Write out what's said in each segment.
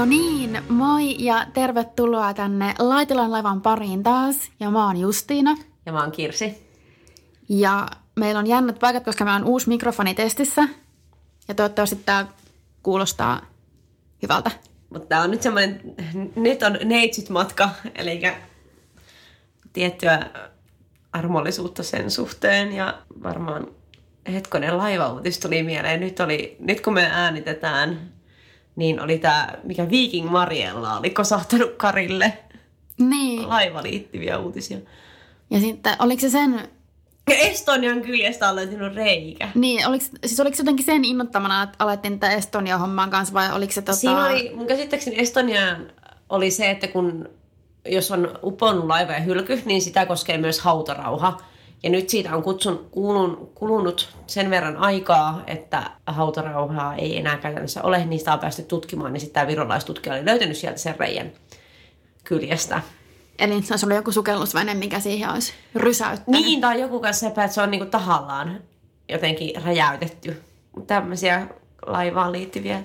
No niin, moi ja tervetuloa tänne Laitilan laivan pariin taas. Ja mä oon Justiina. Ja mä oon Kirsi. Ja meillä on jännät paikat, koska meillä on uusi mikrofoni testissä. Ja toivottavasti tämä kuulostaa hyvältä. Mutta tää on nyt semmoinen, nyt on neitsyt matka, eli tiettyä armollisuutta sen suhteen ja varmaan hetkonen laivauutis tuli mieleen. Nyt, oli, nyt kun me äänitetään, niin oli tämä, mikä Viking Mariella oli kosahtanut Karille Niin. laiva liittyviä uutisia. Ja sitten, oliko se sen, Ja Estonian kyljestä on löytynyt reikä. niin, oliko, siis oliko se jotenkin sen innottamana, että alettiin tätä Estonia-hommaan kanssa vai oliko se tota... Siinä oli, mun käsittääkseni Estoniaan oli se, että kun jos on uponnut laiva ja hylky, niin sitä koskee myös hautarauha. Ja nyt siitä on kutsun, kulun, kulunut sen verran aikaa, että hautarauhaa ei enää käytännössä ole. Niistä on päästy tutkimaan, niin sitten tämä virolaistutkija oli löytänyt sieltä sen reijän kyljestä. Eli se olisi ollut joku sukellusvene, mikä siihen olisi rysäyttänyt. Niin, tai joku kanssa sepä, että se on niinku tahallaan jotenkin räjäytetty. Tämmöisiä laivaan liittyviä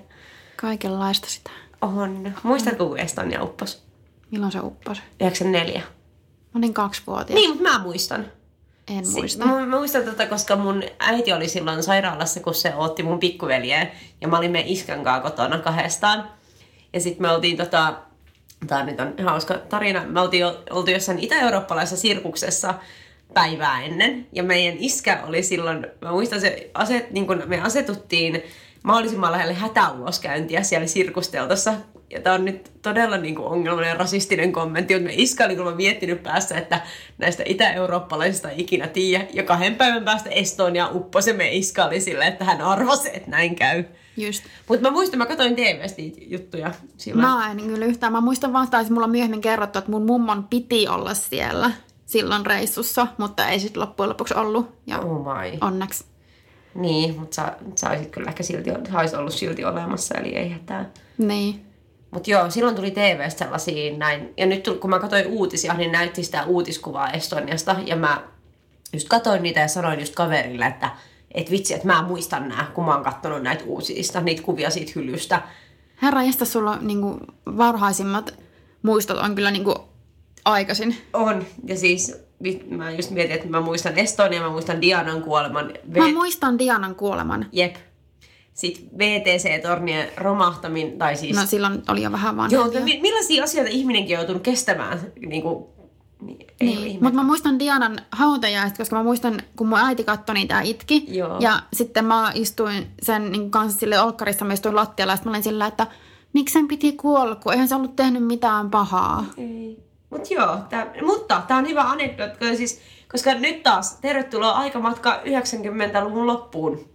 Kaikenlaista sitä. on. Muistatko, kun Estonia upposi? Milloin se upposi? 94. Mä olin kaksivuotias. Niin, mutta mä muistan. En Si- muista. Mä, mä muistan tätä, koska mun äiti oli silloin sairaalassa, kun se otti mun pikkuveljeä. Ja mä olin meidän iskän kanssa kotona kahdestaan. Ja sitten me oltiin tota, tää nyt on hauska tarina, me oltiin oltu jossain itä-eurooppalaisessa sirkuksessa päivää ennen. Ja meidän iskä oli silloin, mä muistan se, aset, niin kun me asetuttiin mahdollisimman lähelle hätäuloskäyntiä siellä sirkusteltossa. Ja tämä on nyt todella niin kuin ongelmallinen ja rasistinen kommentti, mutta me iskä oli kuulemma miettinyt päässä, että näistä itä-eurooppalaisista ei ikinä tiedä. Ja kahden päivän päästä Estonia upposi, me iskä oli silleen, että hän arvasi, että näin käy. Just. Mutta mä muistan, mä katsoin TVstä juttuja silloin. Mä en kyllä yhtään. Mä muistan vaan että mulla on myöhemmin kerrottu, että mun mummon piti olla siellä silloin reissussa, mutta ei sitten loppujen lopuksi ollut. Ja Oh my. onneksi. Niin, mutta sä, sä olisit kyllä ehkä silti, sä ollut silti olemassa, eli ei hätää. Niin. Mutta joo, silloin tuli TVstä sellaisia näin. Ja nyt kun mä katsoin uutisia, niin näytti sitä uutiskuvaa Estoniasta. Ja mä just katsoin niitä ja sanoin just kaverille, että et vitsi, että mä muistan nää, kun mä oon katsonut näitä uusista, niitä kuvia siitä hyllystä. Herra, jästä sulla niinku varhaisimmat muistot on kyllä niinku aikaisin. On. Ja siis mä just mietin, että mä muistan Estonia, mä muistan Dianan kuoleman. Mä muistan Dianan kuoleman. Jep. Sitten VTC-tornien romahtamin, tai siis... No silloin oli jo vähän vanha. Joo, mutta mi- millaisia asioita ihminenkin on joutunut kestämään? Niin kuin, niin, Niin. Mutta mä muistan Dianan hautajaiset, koska mä muistan, kun mun äiti katsoi niitä itki. Joo. Ja sitten mä istuin sen niin kanssa sille olkkarissa, mä istuin lattialla ja mä olin sillä, että miksi sen piti kuolla, kun eihän se ollut tehnyt mitään pahaa. Ei. Mut joo, tää, mutta tämä on hyvä anekdootti, siis, koska nyt taas tervetuloa aikamatka 90-luvun loppuun.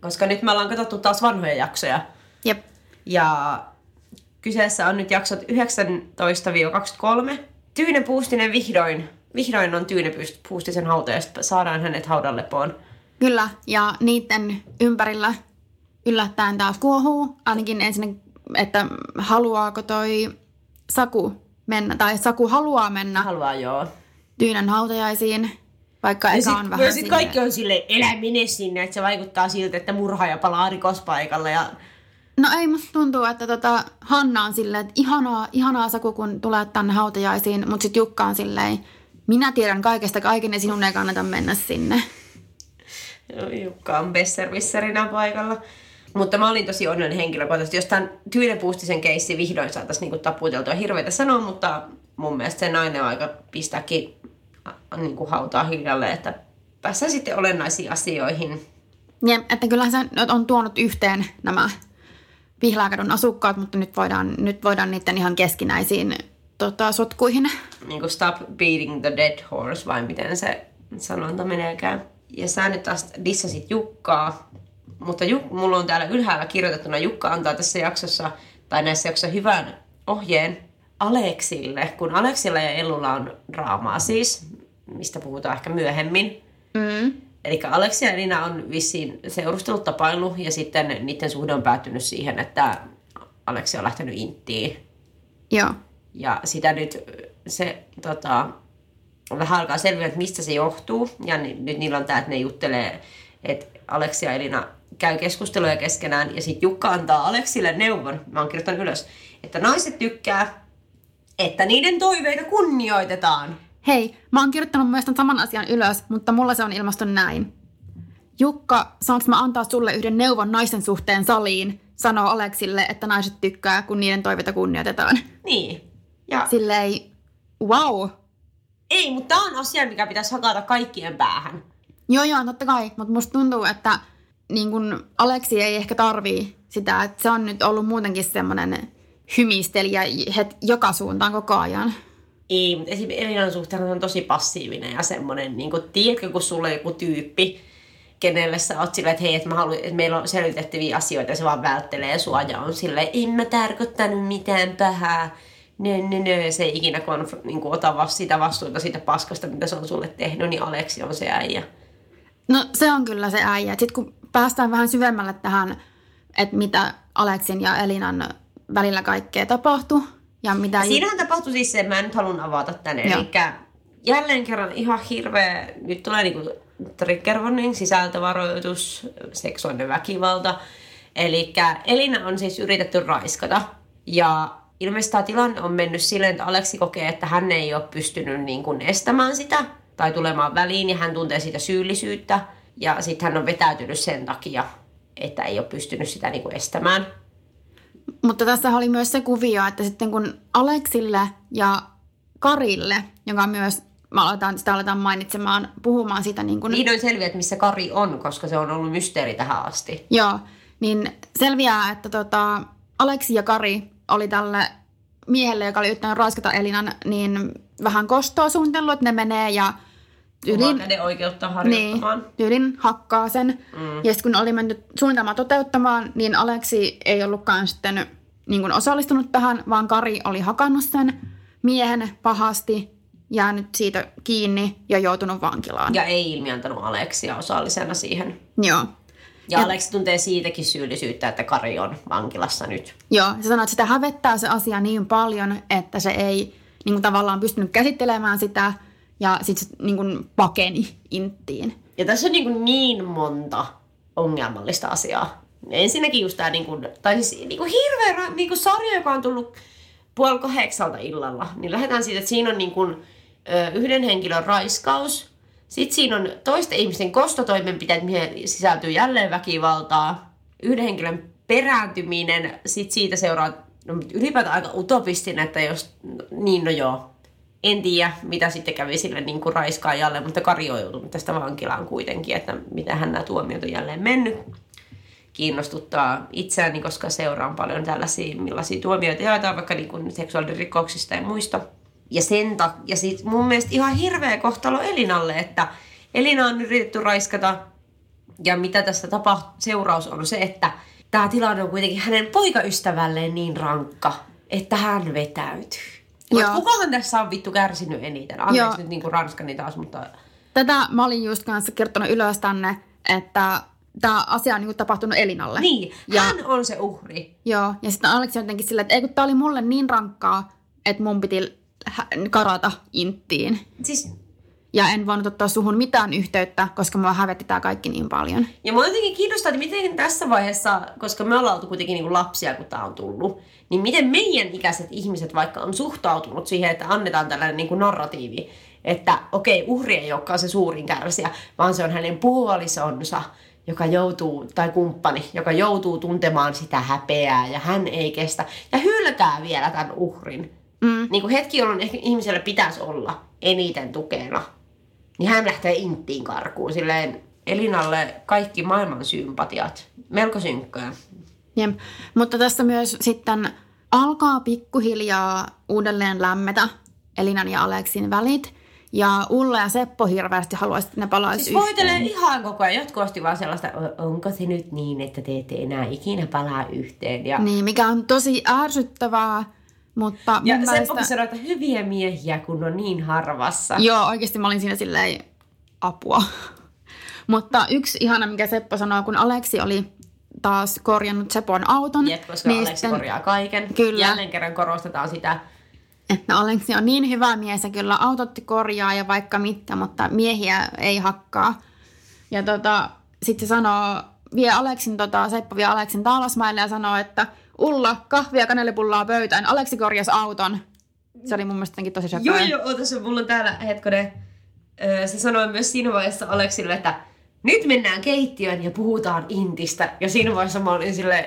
Koska nyt me ollaan katsottu taas vanhoja jaksoja. Jep. Ja kyseessä on nyt jaksot 19-23. Tyyne Puustinen vihdoin, vihdoin on Tyyne Puustisen hauta ja saadaan hänet haudallepoon. Kyllä, ja niiden ympärillä yllättäen taas kuohuu. Ainakin ensin, että haluaako toi Saku mennä, tai Saku haluaa mennä Haluaa joo. Tyynän hautajaisiin, vaikka eka sit, on vähän sit kaikki on silleen, elä mene sinne, että se vaikuttaa siltä, että murhaaja palaa rikospaikalle. Ja... No ei, musta tuntuu, että tota, Hanna on silleen, että ihanaa, ihanaa Saku, kun tulee tänne hautajaisiin, mutta sitten Jukka on silleen, minä tiedän kaikesta kaiken ja sinun ei kannata mennä sinne. Jukka on besservisserinä paikalla. Mutta mä olin tosi onnellinen henkilökohtaisesti, jos tämän Tyyne Puustisen keissi vihdoin saataisiin niinku taputeltua. Hirveitä sanoa, mutta mun mielestä se nainen on aika pistääkin äh, niinku hautaa hiljalle, että päästään sitten olennaisiin asioihin. Ja, että kyllähän se on tuonut yhteen nämä Pihlaakadun asukkaat, mutta nyt voidaan, nyt voidaan niiden ihan keskinäisiin tota, sotkuihin. Niin kuin stop beating the dead horse, vai miten se sanonta meneekään. Ja sä nyt taas dissasit Jukkaa, mutta Juk, mulla on täällä ylhäällä kirjoitettuna, Jukka antaa tässä jaksossa, tai näissä jaksossa hyvän ohjeen Aleksille, kun Aleksilla ja Ellulla on draamaa siis, mistä puhutaan ehkä myöhemmin. Mm. Eli Aleksi ja Elina on vissiin seurustellut tapailu ja sitten niiden suhde on päättynyt siihen, että Aleksi on lähtenyt inttiin. Joo. Ja sitä nyt se tota, vähän alkaa selviä, että mistä se johtuu. Ja ni, nyt niillä on tämä, että ne juttelee, että Aleksi ja Elina käy keskusteluja keskenään. Ja sitten Jukka antaa Aleksille neuvon, mä oon kirjoittanut ylös, että naiset tykkää, että niiden toiveita kunnioitetaan. Hei, mä oon kirjoittanut myös tämän saman asian ylös, mutta mulla se on ilmastu näin. Jukka, saanko mä antaa sulle yhden neuvon naisen suhteen saliin? Sanoo Aleksille, että naiset tykkää, kun niiden toiveita kunnioitetaan. Niin. Ja Silleen, wow. ei, mutta tämä on asia, mikä pitäisi hakata kaikkien päähän. Joo, joo, totta kai. Mutta musta tuntuu, että niin kun Aleksi ei ehkä tarvii sitä, että se on nyt ollut muutenkin semmoinen hymistelijä het, joka suuntaan koko ajan. Ei, mutta esimerkiksi Elinan suhteen on tosi passiivinen ja semmoinen, niin kuin, tiedätkö, kun sulla on joku tyyppi, kenelle sä oot silleen, että hei, että, mä haluan, että meillä on selvitettäviä asioita ja se vaan välttelee sua ja on silleen, en mä tarkoittanut mitään pahaa. Nö, nö, nö. Se ei ikinä konf- niin kuin, ota sitä vastuuta siitä paskasta, mitä se on sulle tehnyt, niin Aleksi on se äijä. No se on kyllä se äijä. Sitten kun päästään vähän syvemmälle tähän, että mitä Aleksin ja Elinan välillä kaikkea tapahtui. Ja mitä Siinähän tapahtui siis se, mä en nyt halun avata tänne. Eli jälleen kerran ihan hirveä, nyt tulee niinku trigger warning, sisältövaroitus, seksuaalinen väkivalta. Eli Elina on siis yritetty raiskata. Ja ilmeisesti tämä tilanne on mennyt silleen, että Aleksi kokee, että hän ei ole pystynyt niin kuin estämään sitä tai tulemaan väliin ja hän tuntee siitä syyllisyyttä. Ja sitten hän on vetäytynyt sen takia, että ei ole pystynyt sitä niin kuin estämään. Mutta tässä oli myös se kuvio, että sitten kun Aleksille ja Karille, joka myös, mä aletaan, sitä aletaan mainitsemaan, puhumaan siitä niin kuin, Vihdoin selviää, että missä Kari on, koska se on ollut mysteeri tähän asti. joo, niin selviää, että tota, Aleksi ja Kari oli tälle miehelle, joka oli yrittänyt raiskata Elinan, niin vähän kostoa suunnitellut, että ne menee ja Tyylin, käden oikeutta niin, harjoittamaan. tyylin tyylin hakkaa sen. Mm. Ja sitten kun oli menty suunnitelmaa toteuttamaan, niin Aleksi ei ollutkaan sitten niin kuin osallistunut tähän, vaan Kari oli hakannut sen miehen pahasti, jäänyt siitä kiinni ja joutunut vankilaan. Ja ei ilmiantanut Aleksia osallisena siihen. Joo. Ja, ja Aleksi tuntee siitäkin syyllisyyttä, että Kari on vankilassa nyt. Joo, se sanoi, että sitä hävettää se asia niin paljon, että se ei niin kuin tavallaan pystynyt käsittelemään sitä ja sitten se niin kuin pakeni inttiin. Ja tässä on niin, kuin niin monta ongelmallista asiaa. Ensinnäkin just tämä, niin kuin, tai siis niin kuin hirveä niin kuin sarja, joka on tullut puoli kahdeksalta illalla, niin lähdetään siitä, että siinä on niin kuin, yhden henkilön raiskaus, sitten siinä on toisten ihmisten kostotoimenpiteet, mihin sisältyy jälleen väkivaltaa, yhden henkilön perääntyminen, sitten siitä seuraa no, ylipäätään aika utopistinen, että jos, niin no joo, en tiedä, mitä sitten kävi sille niin kuin raiskaajalle, mutta Kari on joutunut tästä vankilaan kuitenkin, että mitä hän nämä tuomiot on jälleen mennyt. Kiinnostuttaa itseäni, koska seuraan paljon tällaisia, millaisia tuomioita jaetaan vaikka niin kuin seksuaalirikoksista ja muista. Ja sen ta- ja sit mun mielestä ihan hirveä kohtalo Elinalle, että Elina on yritetty raiskata ja mitä tästä tapahtuu, seuraus on se, että tämä tilanne on kuitenkin hänen poikaystävälleen niin rankka, että hän vetäytyy. Joo. Kukahan tässä on vittu kärsinyt eniten? Anteeksi Joo. nyt niin kuin Ranskani taas, mutta Tätä mä olin just kanssa kertonut ylös tänne, että tämä asia on niin kuin tapahtunut Elinalle. niin, Ja- hän on se uhri. Joo, ja sitten Aleksi on jotenkin silleen, että ei kun tää oli mulle niin rankkaa, että mun piti karata inttiin. Siis, Ja en voinut ottaa suhun mitään yhteyttä, koska mua hävetti tää kaikki niin paljon. ja mua jotenkin kiinnostaa, että miten tässä vaiheessa, koska me ollaan oltu kuitenkin niin kuin lapsia, kun tämä on tullut, niin miten meidän ikäiset ihmiset vaikka on suhtautunut siihen, että annetaan tällainen niin kuin narratiivi, että okei, uhri ei olekaan se suurin kärsijä, vaan se on hänen puolisonsa, joka joutuu, tai kumppani, joka joutuu tuntemaan sitä häpeää ja hän ei kestä. Ja hylkää vielä tämän uhrin. Mm. Niin kuin hetki, jolloin ehkä ihmisellä pitäisi olla eniten tukena, niin hän lähtee inttiin karkuun. Silleen Elinalle kaikki maailman sympatiat. Melko synkkää. Jep. Mutta tässä myös sitten alkaa pikkuhiljaa uudelleen lämmetä Elinan ja Aleksin välit. Ja Ulla ja Seppo hirveästi haluaisivat, että ne palaisi Siis voitelee ihan koko ajan jatkuvasti vaan sellaista, "O- onko se nyt niin, että te ette enää ikinä palaa yhteen. Ja, Niin, mikä on tosi ärsyttävää, mutta ja mielestä... Seppokin sanoi, että hyviä miehiä, kun on niin harvassa. Joo, oikeasti mä olin siinä silleen apua. Mutta yksi ihana, mikä Seppo sanoi, kun Aleksi oli taas korjannut Sepon auton. Jep, koska niin Aleksi korjaa kaiken. Kyllä. Jälleen kerran korostetaan sitä. Että Aleksi on niin hyvä mies ja kyllä autot korjaa ja vaikka mitä, mutta miehiä ei hakkaa. Ja tota, sitten se sanoo, vie Aleksin, tota, Seppo vie Aleksin taalasmaille ja sanoo, että Ulla, kahvia kanelipullaa pöytään. Aleksi korjasi auton. Se oli mun mielestä tosi Joo, söpöä. joo, ootas, mulla on täällä hetkonen. Öö, Se sanoi myös siinä vaiheessa Aleksille, että nyt mennään keittiöön ja puhutaan Intistä. Ja siinä vaiheessa mä olin silleen,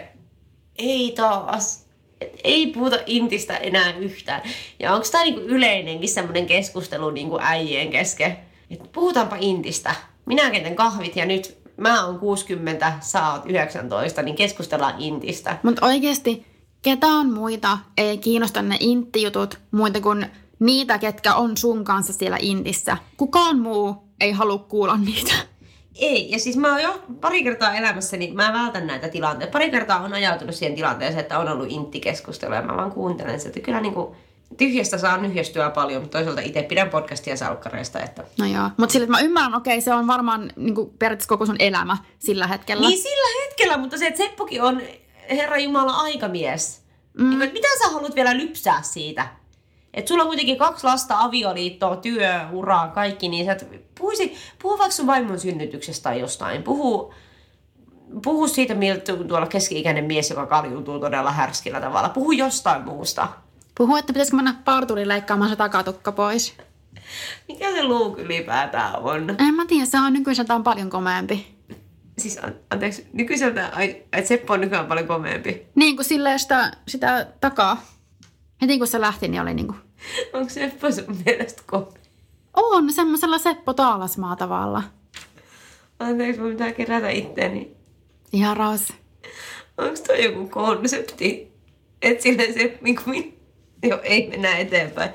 ei taas. Et ei puhuta Intistä enää yhtään. Ja onko tämä niinku yleinenkin semmoinen keskustelu niinku äijien kesken? Että puhutaanpa Intistä. Minä keitän kahvit ja nyt mä oon 60, sä oot 19, niin keskustellaan Intistä. Mutta oikeasti ketään muita ei kiinnosta ne inttijutut muita kuin niitä, ketkä on sun kanssa siellä intissä. Kukaan muu ei halua kuulla niitä. Ei, ja siis mä oon jo pari kertaa elämässäni, mä vältän näitä tilanteita. Pari kertaa on ajautunut siihen tilanteeseen, että on ollut inttikeskustelua ja mä vaan kuuntelen sitä. Kyllä niinku tyhjästä saa nyhjästyä paljon, mutta toisaalta itse pidän podcastia salkkareista. Että... No joo, mutta sille, että mä ymmärrän, okei, se on varmaan niin periaatteessa koko sun elämä sillä hetkellä. Niin sillä hetkellä, mutta se, että Seppokin on Herra Jumala aikamies. Mm. Niin, kuin, mitä sä haluat vielä lypsää siitä? Et sulla on kuitenkin kaksi lasta, avioliittoa, työ, uraa, kaikki, niin sä et puhuisi, puhu vaikka sun vaimon synnytyksestä tai jostain. Puhu, puhu siitä, miltä tuolla keski-ikäinen mies, joka kaljuutuu todella härskillä tavalla. Puhu jostain muusta. Puhu, että pitäisikö mennä parturiin leikkaamaan se takatukka pois. Mikä se luuk ylipäätään on? En mä tiedä, se on nykyiseltään paljon komeampi. Siis an- anteeksi, nykyiseltä, ai Seppo on nykyään paljon komeampi. Niin kuin silleen sitä, sitä takaa. Heti kun se lähti, niin oli niin kuin... Onko Seppo sun mielestä komea? On semmoisella Seppo Taalasmaa tavalla. Anteeksi, mun pitää kerätä itteeni. Ihan raas. Onko toi joku konsepti? Et sille se, niinku min... Joo, ei mennä eteenpäin.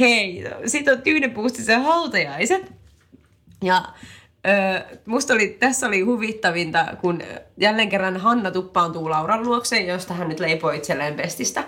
Hei, sit on Tyynepuustisen hautajaiset. Ja ö, musta oli, tässä oli huvittavinta, kun jälleen kerran Hanna tuppaantuu Lauran luokse, josta hän nyt leipoi itselleen pestistä.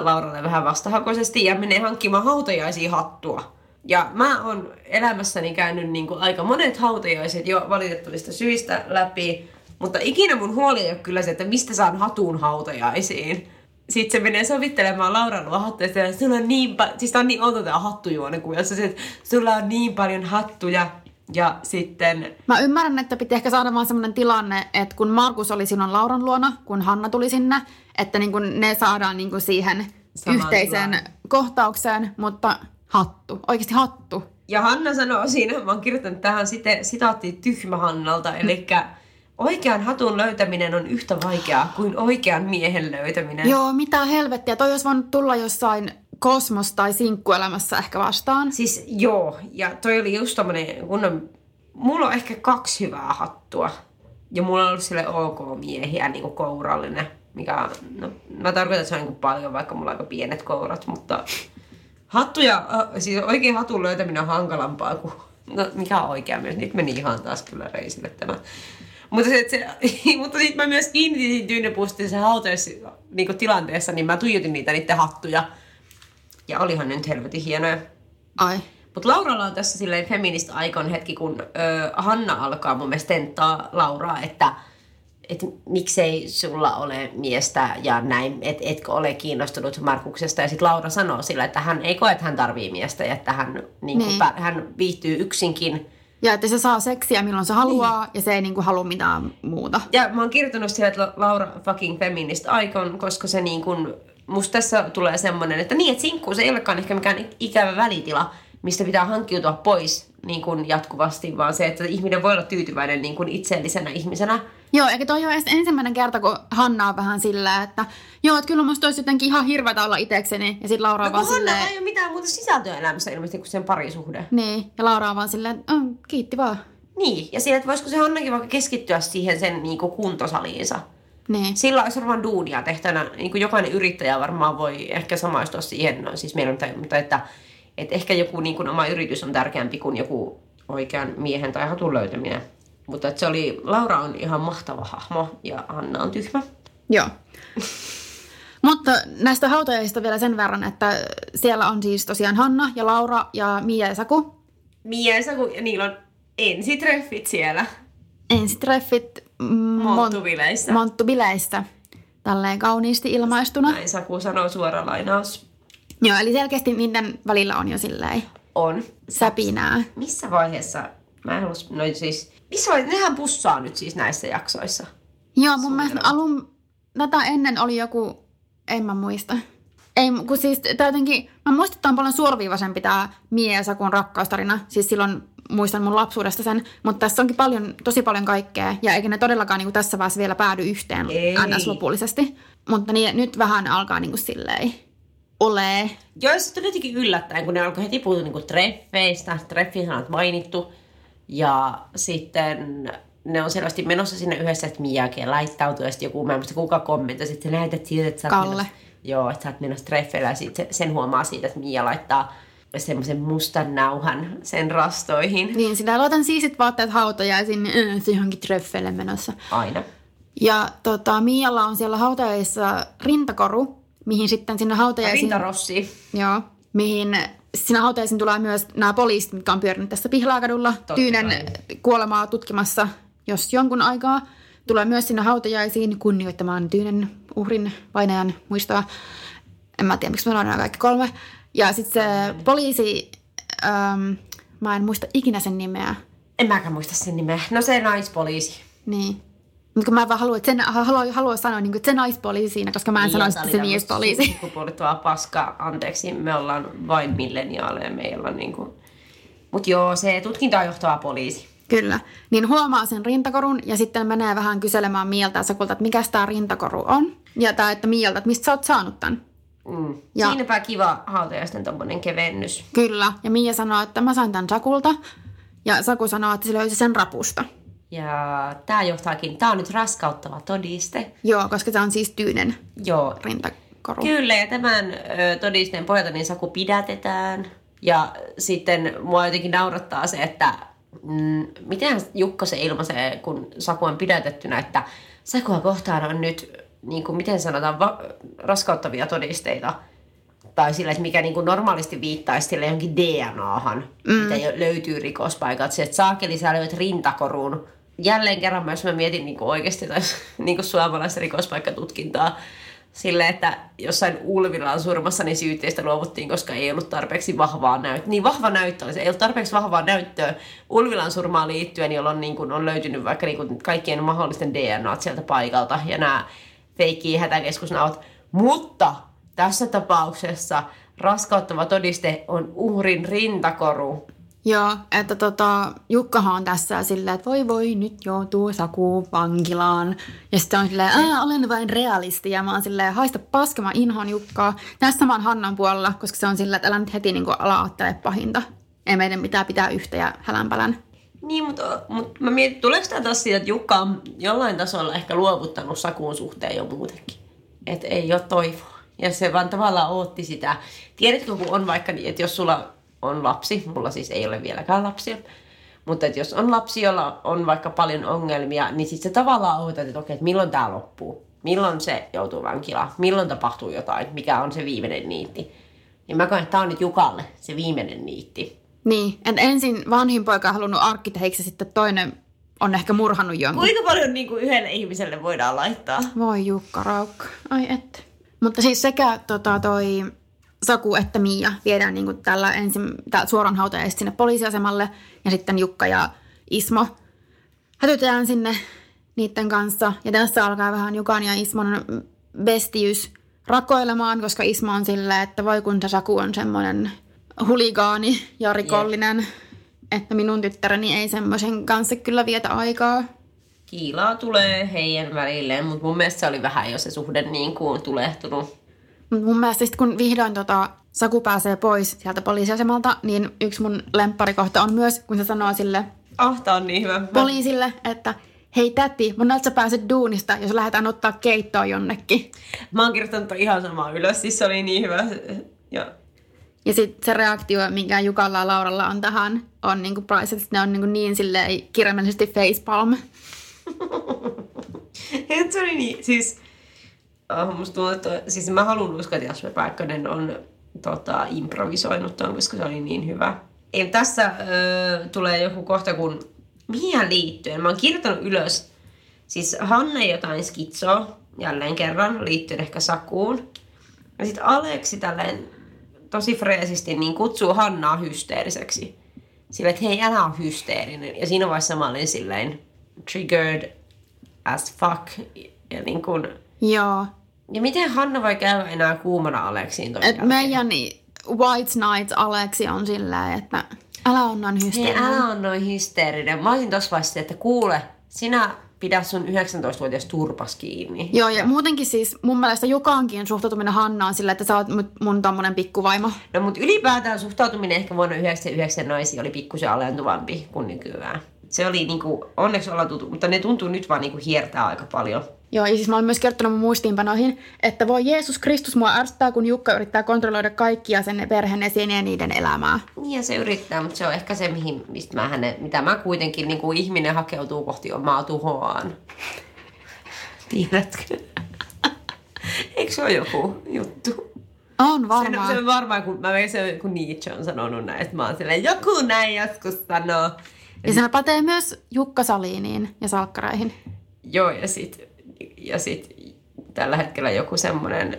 Lauralle vähän vastahakoisesti ja menee hankkimaan hautajaisia hattua. Ja mä oon elämässäni käynyt niin kuin aika monet hautajaiset jo valitettavista syistä läpi, mutta ikinä mun huoli ei ole kyllä se, että mistä saan hatun hautajaisiin. Sitten se menee sovittelemaan Lauran luo hattuja, ja sulla on niin paljon, siis tää on niin outo tää hattujuone kuvassa, se, että sulla on niin paljon hattuja. Ja sitten, Mä ymmärrän, että piti ehkä saada vaan semmoinen tilanne, että kun Markus oli silloin Lauran luona, kun Hanna tuli sinne, että niin kuin ne saadaan niin kuin siihen Samaan yhteiseen tilaan. kohtaukseen, mutta hattu, oikeasti hattu. ja Hanna sanoo siinä, mä oon kirjoittanut tähän sitaatti Tyhmä Hannalta, eli oikean hatun löytäminen on yhtä vaikeaa kuin oikean miehen löytäminen. Joo, mitä helvettiä. Toi olisi voinut tulla jossain kosmos- tai sinkkuelämässä ehkä vastaan. Siis joo, ja toi oli just tommonen kunnon... Mulla on ehkä kaksi hyvää hattua. Ja mulla on ollut sille ok miehiä, niinku kourallinen. Mikä no, mä tarkoitan, että se on niinku paljon, vaikka mulla on aika pienet kourat, mutta... Hattuja, äh, siis oikein hatun löytäminen on hankalampaa kuin... No, mikä on oikea myös? Nyt meni ihan taas kyllä reisille tämä. Mutta, se, se, mutta sitten mä myös kiinnitin tyynepuustisen hautajassa niin tilanteessa, niin mä tuijotin niitä niiden hattuja. Ja olihan ne nyt helvetin hienoja. Ai. Mutta Lauralla on tässä silleen feminist aikon hetki, kun ö, Hanna alkaa mun mielestä tenttaa Lauraa, että et miksei sulla ole miestä ja näin, et, etkö ole kiinnostunut Markuksesta. Ja sitten Laura sanoo sillä, että hän ei koe, että hän tarvii miestä ja että hän, niin Niin. niin. hän viihtyy yksinkin. Ja että se saa seksiä milloin se haluaa ja se ei niinku halua mitään muuta. Ja mä oon kirjoittanut siellä, että Laura fucking feminist icon, koska se niin kun, musta tässä tulee semmonen, että niin, että sinkkuus ei olekaan ehkä mikään ikävä välitila, mistä pitää hankkiutua pois niin kun jatkuvasti, vaan se, että ihminen voi olla tyytyväinen niin kun itseellisenä ihmisenä. Joo, eikä toi ole ensimmäinen kerta, kun Hanna on vähän sillä, että joo, että kyllä musta olisi jotenkin ihan hirveätä olla itekseni. Ja sitten Laura No vaan Hanna silleen, ei ole mitään muuta sisältöä elämässä ilmeisesti kuin sen parisuhde. niin, ja Laura on vaan silleen, että "Mm, kiitti vaan. Niin, ja sillä, että voisiko se Hannakin vaikka keskittyä siihen sen niin kuin kuntosaliinsa. Niin. Sillä olisi varmaan duunia tehtänä. Niin kuin jokainen yrittäjä varmaan voi ehkä samaistua siihen, no, siis meillä on, mutta että, että ehkä joku niin kuin oma yritys on tärkeämpi kuin joku oikean miehen tai hatun löytäminen. Mutta se oli, Laura on ihan mahtava hahmo ja Anna on tyhmä. Joo. Mutta näistä hautajaisista vielä sen verran, että siellä on siis tosiaan Hanna ja Laura ja Mia ja Saku. Mia ja Saku, ja niillä on ensitreffit siellä Ensitreffit mm, Monttubileissä. Monttubileissä. Tälleen kauniisti ilmaistuna. Näin Saku sanoo suora lainaus. Joo, eli selkeästi niiden välillä on jo silleen On. säpinää. Missä vaiheessa, mä en halua, no siis, vaiheessa, nehän pussaa nyt siis näissä jaksoissa. Joo, mun mielestä alun, tätä ennen oli joku, en mä muista. Ei, kun siis tää jotenkin, mä muistan, että on paljon suoraviivaisempi tää Mie ja Sakun rakkaustarina. Siis silloin muistan mun lapsuudesta sen, mutta tässä onkin paljon, tosi paljon kaikkea. Ja eikä ne todellakaan niin tässä vaiheessa vielä päädy yhteen Ei. ns. lopullisesti. Mutta niin, nyt vähän alkaa niin kuin silleen olee. Joo, se tuli jotenkin yllättäen, kun ne alkoi heti puhua niinku treffeistä, treffin sanat mainittu. Ja sitten ne on selvästi menossa sinne yhdessä, että Miakin laittautuu, ja sitten joku, mä en muista kuka kommentoi, sitten sä näytät siltä, että sä oot Kalle. Menossa, joo, että sä oot menossa treffeillä, ja sitten sen huomaa siitä, että Mia laittaa semmoisen mustan nauhan sen rastoihin. Niin, sinä laitan siisit vaatteet hautajaisiin, äh, se johonkin treffeille menossa. Aina. Ja tota, Mialla on siellä hautajaisissa rintakoru, mihin sitten sinne hautajaisiin... Rintarossi. Joo, mihin sinä hautajaisiin tulee myös nämä poliisit, mitkä on pyörinyt tässä Pihlaakadulla. Totta Tyynen kai. kuolemaa tutkimassa, jos jonkun aikaa. Tulee myös sinne hautajaisiin kunnioittamaan Tyynen uhrin vainajan muistoa. En mä tiedä, miksi mä nämä kaikki kolme. Ja sitten se poliisi, ähm, mä en muista ikinä sen nimeä. En mäkään muista sen nimeä. No se naispoliisi. Niin. Mutta kun mä vaan haluan, että sen, haluan, haluan sanoa, niin kuin, että se naispoliisi siinä, koska mä en sanoisi, että se miespoliisi. Sukupuolittua paska. Anteeksi, me ollaan vain milleniaaleja. Meillä on niinku... Mut joo, se tutkintaa johtava poliisi. Kyllä. Niin huomaa sen rintakorun ja sitten menee vähän kyselemään Mieltä ja Sakulta, että mikä tämä rintakoru on. Ja tämä, että Mieltä, että mistä sä oot saanut tämän. Mm. Ja- Siinäpä kiva hautajaisten tommonen kevennys. Kyllä. Ja Mia sanoo, että mä sain tämän Sakulta. Ja Saku sanoo, että se löysi sen rapusta. Ja tää johtaakin, tää on nyt raskauttava todiste. Joo, koska se on siis tyynen Joo, rintakoru. Kyllä, ja tämän ö, todisteen pohjalta niin Saku pidätetään. Ja sitten mua jotenkin naurattaa se, että mm, miten Jukka se ilmaisee, kun Saku on pidätettynä, että Sakua kohtaan on nyt, niin kuin, miten sanotaan, va- raskauttavia todisteita. Tai sillä, että mikä niin kuin normaalisti viittaisi sille johonkin DNAhan, mm. mitä löytyy rikospaikalta. Se, että saakeli sä löydät rintakorun. Jälleen kerran myös mä mietin niin kuin oikeasti tai, niin kuin suomalaista rikospaikkatutkintaa sille, että jossain Ulvilan surmassa niin syytteistä luovuttiin, koska ei ollut tarpeeksi vahvaa näyttöä. Niin vahva näyttö, se ei ollut tarpeeksi vahvaa näyttöä Ulvilan surmaan liittyen, jolloin niin kuin on löytynyt vaikka niin kuin kaikkien mahdollisten DNAt sieltä paikalta ja nämä feikki hätäkeskusnauhat. Mutta tässä tapauksessa raskauttava todiste on uhrin rintakoru. Joo, että tota, Jukkahan on tässä silleen, että voi voi, nyt joutuu Saku vankilaan. Ja sitten on silleen, Ää, olen vain realisti. Ja mä oon silleen, haista paska, mä inhoan Jukkaa. Tässä mä oon Hannan puolella, koska se on silleen, että älä nyt heti niin ala ajattele pahinta. Ei meidän pitää pitää yhtä ja hälänpälän. Niin, mutta, mutta mä mietin, tuleeko tämä taas siitä, että Jukka on jollain tasolla ehkä luovuttanut Sakuun suhteen jo muutenkin. Että ei ole toivoa. Ja se vaan tavallaan ootti sitä. Tiedätkö, kun on vaikka niin, että jos sulla on lapsi, mulla siis ei ole vieläkään lapsia, mutta että jos on lapsi, jolla on vaikka paljon ongelmia, niin sitten se tavallaan ootat, että okei, että milloin tämä loppuu? Milloin se joutuu vankilaan? Milloin tapahtuu jotain? Mikä on se viimeinen niitti? Niin mä koen, että tämä on nyt Jukalle se viimeinen niitti. Niin, että ensin vanhin poika on halunnut arkkitehdiksi ja sitten toinen on ehkä murhannut jonkun. Kuinka paljon niin kuin yhdelle ihmiselle voidaan laittaa? Voi Jukka Raukka. Ai et. Mutta siis sekä tota, toi Saku että Miia viedään niin tällä ensin tää suoran hautajaisesti sinne poliisiasemalle ja sitten Jukka ja Ismo hätytään sinne niiden kanssa. Ja tässä alkaa vähän Jukan ja Ismon bestiys rakoilemaan, koska Ismo on silleen, että voi kun se Saku on semmoinen huligaani ja rikollinen, että minun tyttäreni ei semmoisen kanssa kyllä vietä aikaa. Kiilaa tulee heidän välilleen, mutta mun mielestä se oli vähän jo se suhde niin kuin tulehtunut. Mun mielestä sit kun vihdoin tota, Saku pääsee pois sieltä poliisiasemalta, niin yksi mun lempparikohta on myös, kun se sanoo sille tää on niin hyvä. Poliisille, että hei täti, monelta sä pääset duunista, jos lähdetään ottaa keittoa jonnekin. Mä oon kirjoittanut ihan samaa ylös, siis se oli niin hyvä. Ja Ja sitten se reaktio, minkä Jukalla ja Lauralla on tähän, on niinku price, että ne on niinku niin silleen kirjaimellisesti facepalm. Se oli niin, siis... Oh, musta tuntuu, että siis mä haluan uskoa, että Jasper Pääkkönen on tota, improvisoinut ton, koska se oli niin hyvä. Ei, tässä ö, tulee joku kohta, kun mihin liittyen. Mä oon kirjoittanut ylös, siis Hanne jotain skitsoa, jälleen kerran, liittyen ehkä Sakuun. Ja sitten Aleksi tälleen tosi freesisti niin kutsuu Hannaa hysteeriseksi. Sillä, että hei, älä ole hysteerinen. Ja siinä vaiheessa mä olin silleen triggered as fuck. Ja, niin kun, Joo. ja miten Hanna voi käydä enää kuumana Aleksiin ton Et meidän White Knight Aleksi on silleen, että älä on noin Hei, hysteerinen. älä on noin hysteerinen. Mä olisin tossa vaiheessa, että kuule, sinä pidä sun 19-vuotias turpas kiinni. Joo, ja muutenkin siis mun mielestä Jukankin suhtautuminen Hannaan sillä, että sä oot mun- tommonen pikkuvaimo. No mutta ylipäätään suhtautuminen ehkä vuonna 99 naisiin oli pikkusen alentuvampi kuin nykyään. Se oli niinku, onneksi ollaan tuttu, mutta ne tuntuu nyt vaan niinku hiertää aika paljon. Joo, ja siis mä olen myös kertonut mun muistiinpanoihin, että voi Jeesus Kristus mua ärsyttää, kun Jukka yrittää kontrolloida kaikkia sen perheenesiin ja niiden elämää. Niin ja se yrittää, mutta se on ehkä se, mihin, mistä mä hänen, mitä mä kuitenkin, niin kuin ihminen hakeutuu kohti omaa tuhoaan. Tiedätkö? Eikö se ole joku juttu? On Se, varmaan. se on varmaan, kun, mä se, kun Nietzsche on sanonut näin, että mä oon silleen, joku näin joskus sanoo. Ja se pätee myös Jukka Saliiniin ja salkkareihin. Joo, ja sit, ja sit tällä hetkellä joku semmonen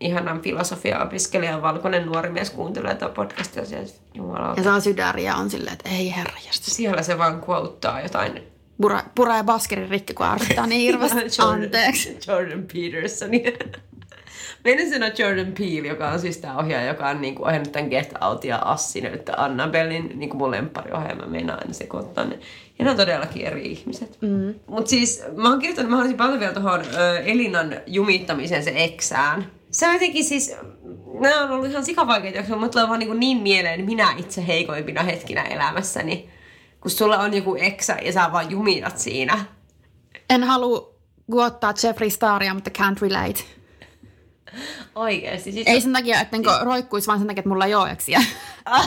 ihanan filosofia-opiskelija, valkoinen nuori mies kuuntelee tätä podcastia, ja jumala, Ja saa sydäriä on silleen, että ei herra siellä se vaan quoteaa jotain Pura, pura ja baskerin rikki, kun ärsyttää niin hirveästi. Jordan, Anteeksi. Jordan Petersonia. Meidän sanoa Jordan Peele, joka on siis tämä ohjaaja, joka on niinku ohjannut tämän Get Out ja Assin, että Annabellin niinku mun lemppariohjelma, meinaa aina sekoittaa ne. Ja ne on todellakin eri ihmiset. Mm. Mutta siis mä oon kirjoittanut, mä haluaisin paljon vielä tuohon Elinan jumittamiseen se eksään. Se on jotenkin siis, nämä on ollut ihan sikavaikeita, jaksoja, mutta tulee vaan niin, niin mieleen minä itse heikoimpina hetkinä elämässäni. Kun sulla on joku eksä ja sä vaan jumitat siinä. En halua kuottaa Jeffrey Staria, mutta can't relate. Oikeesti. Siis Ei sen takia, että niinku roikkuisi, vaan sen takia, että mulla ei ole eksiä.